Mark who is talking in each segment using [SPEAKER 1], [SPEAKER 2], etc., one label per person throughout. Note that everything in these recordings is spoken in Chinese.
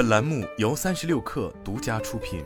[SPEAKER 1] 本栏目由三十六氪独家出品。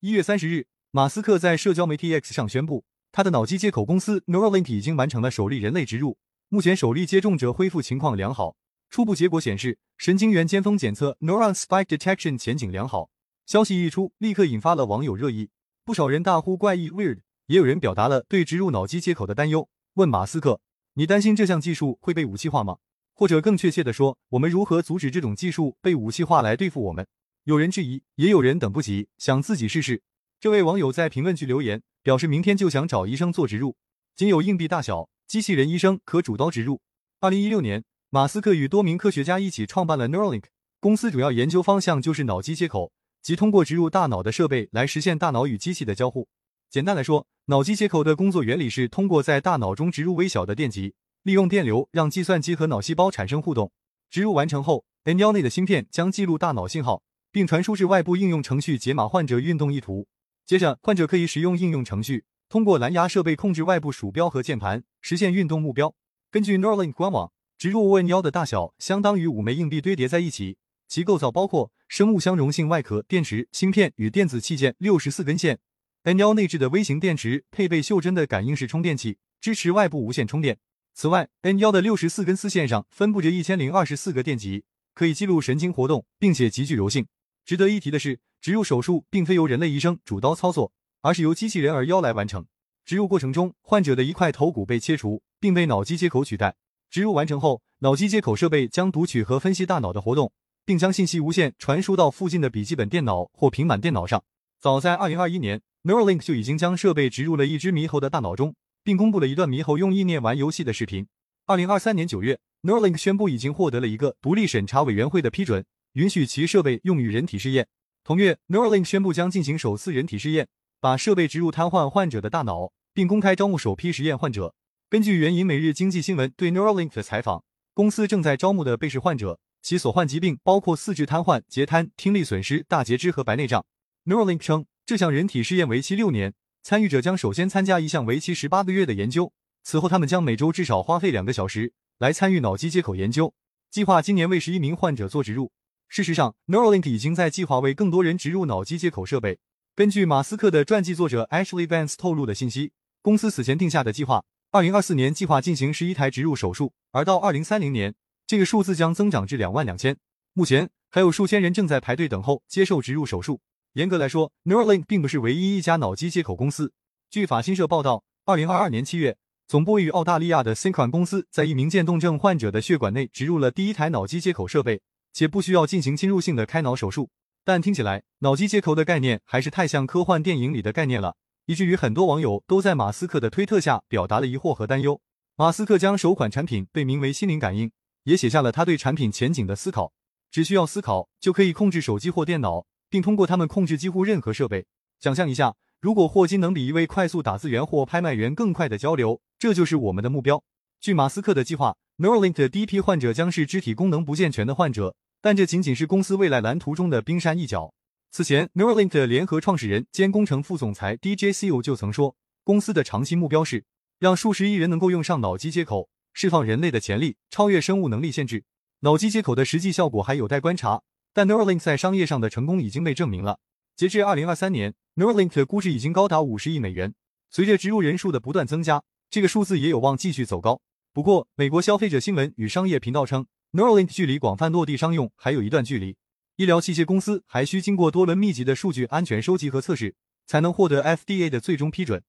[SPEAKER 2] 一月三十日，马斯克在社交媒体 X 上宣布，他的脑机接口公司 Neuralink 已经完成了首例人类植入，目前首例接种者恢复情况良好。初步结果显示，神经元尖峰检测 Neuron Spike Detection 前景良好。消息一出，立刻引发了网友热议，不少人大呼怪异 weird，也有人表达了对植入脑机接口的担忧，问马斯克：“你担心这项技术会被武器化吗？或者更确切的说，我们如何阻止这种技术被武器化来对付我们？”有人质疑，也有人等不及，想自己试试。这位网友在评论区留言，表示明天就想找医生做植入，仅有硬币大小，机器人医生可主刀植入。二零一六年，马斯克与多名科学家一起创办了 Neuralink 公司，主要研究方向就是脑机接口，即通过植入大脑的设备来实现大脑与机器的交互。简单来说，脑机接口的工作原理是通过在大脑中植入微小的电极，利用电流让计算机和脑细胞产生互动。植入完成后，N 幺内的芯片将记录大脑信号。并传输至外部应用程序解码患者运动意图。接着，患者可以使用应用程序，通过蓝牙设备控制外部鼠标和键盘，实现运动目标。根据 Neuralink 官网，植入 N 幺的大小相当于五枚硬币堆叠在一起，其构造包括生物相容性外壳、电池、芯片与电子器件六十四根线。N 幺内置的微型电池配备袖珍的感应式充电器，支持外部无线充电。此外，N 幺的六十四根丝线上分布着一千零二十四个电极，可以记录神经活动，并且极具柔性。值得一提的是，植入手术并非由人类医生主刀操作，而是由机器人耳腰来完成。植入过程中，患者的一块头骨被切除，并被脑机接口取代。植入完成后，脑机接口设备将读取和分析大脑的活动，并将信息无线传输到附近的笔记本电脑或平板电脑上。早在2021年，Neuralink 就已经将设备植入了一只猕猴的大脑中，并公布了一段猕猴用意念玩游戏的视频。2023年9月，Neuralink 宣布已经获得了一个独立审查委员会的批准。允许其设备用于人体试验。同月，Neuralink 宣布将进行首次人体试验，把设备植入瘫痪患者的大脑，并公开招募首批实验患者。根据援引《每日经济新闻》对 Neuralink 的采访，公司正在招募的被试患者，其所患疾病包括四肢瘫痪、截瘫、听力损失、大截肢和白内障。Neuralink 称，这项人体试验为期六年，参与者将首先参加一项为期十八个月的研究，此后他们将每周至少花费两个小时来参与脑机接口研究，计划今年为十一名患者做植入。事实上，Neuralink 已经在计划为更多人植入脑机接口设备。根据马斯克的传记作者 Ashley Vance 透露的信息，公司此前定下的计划，二零二四年计划进行十一台植入手术，而到二零三零年，这个数字将增长至两万两千。目前还有数千人正在排队等候接受植入手术。严格来说，Neuralink 并不是唯一一家脑机接口公司。据法新社报道，二零二二年七月，总部位于澳大利亚的 Synchron 公司在一名渐冻症患者的血管内植入了第一台脑机接口设备。且不需要进行侵入性的开脑手术，但听起来脑机接口的概念还是太像科幻电影里的概念了，以至于很多网友都在马斯克的推特下表达了疑惑和担忧。马斯克将首款产品被名为“心灵感应”，也写下了他对产品前景的思考：只需要思考就可以控制手机或电脑，并通过它们控制几乎任何设备。想象一下，如果霍金能比一位快速打字员或拍卖员更快的交流，这就是我们的目标。据马斯克的计划，Neuralink 的第一批患者将是肢体功能不健全的患者。但这仅仅是公司未来蓝图中的冰山一角。此前，Neuralink 的联合创始人兼工程副总裁 DJ Seal 就曾说，公司的长期目标是让数十亿人能够用上脑机接口，释放人类的潜力，超越生物能力限制。脑机接口的实际效果还有待观察，但 Neuralink 在商业上的成功已经被证明了。截至二零二三年，Neuralink 的估值已经高达五十亿美元。随着植入人数的不断增加，这个数字也有望继续走高。不过，美国消费者新闻与商业频道称。Neuralink 距离广泛落地商用还有一段距离，医疗器械公司还需经过多轮密集的数据安全收集和测试，才能获得 FDA 的最终批准。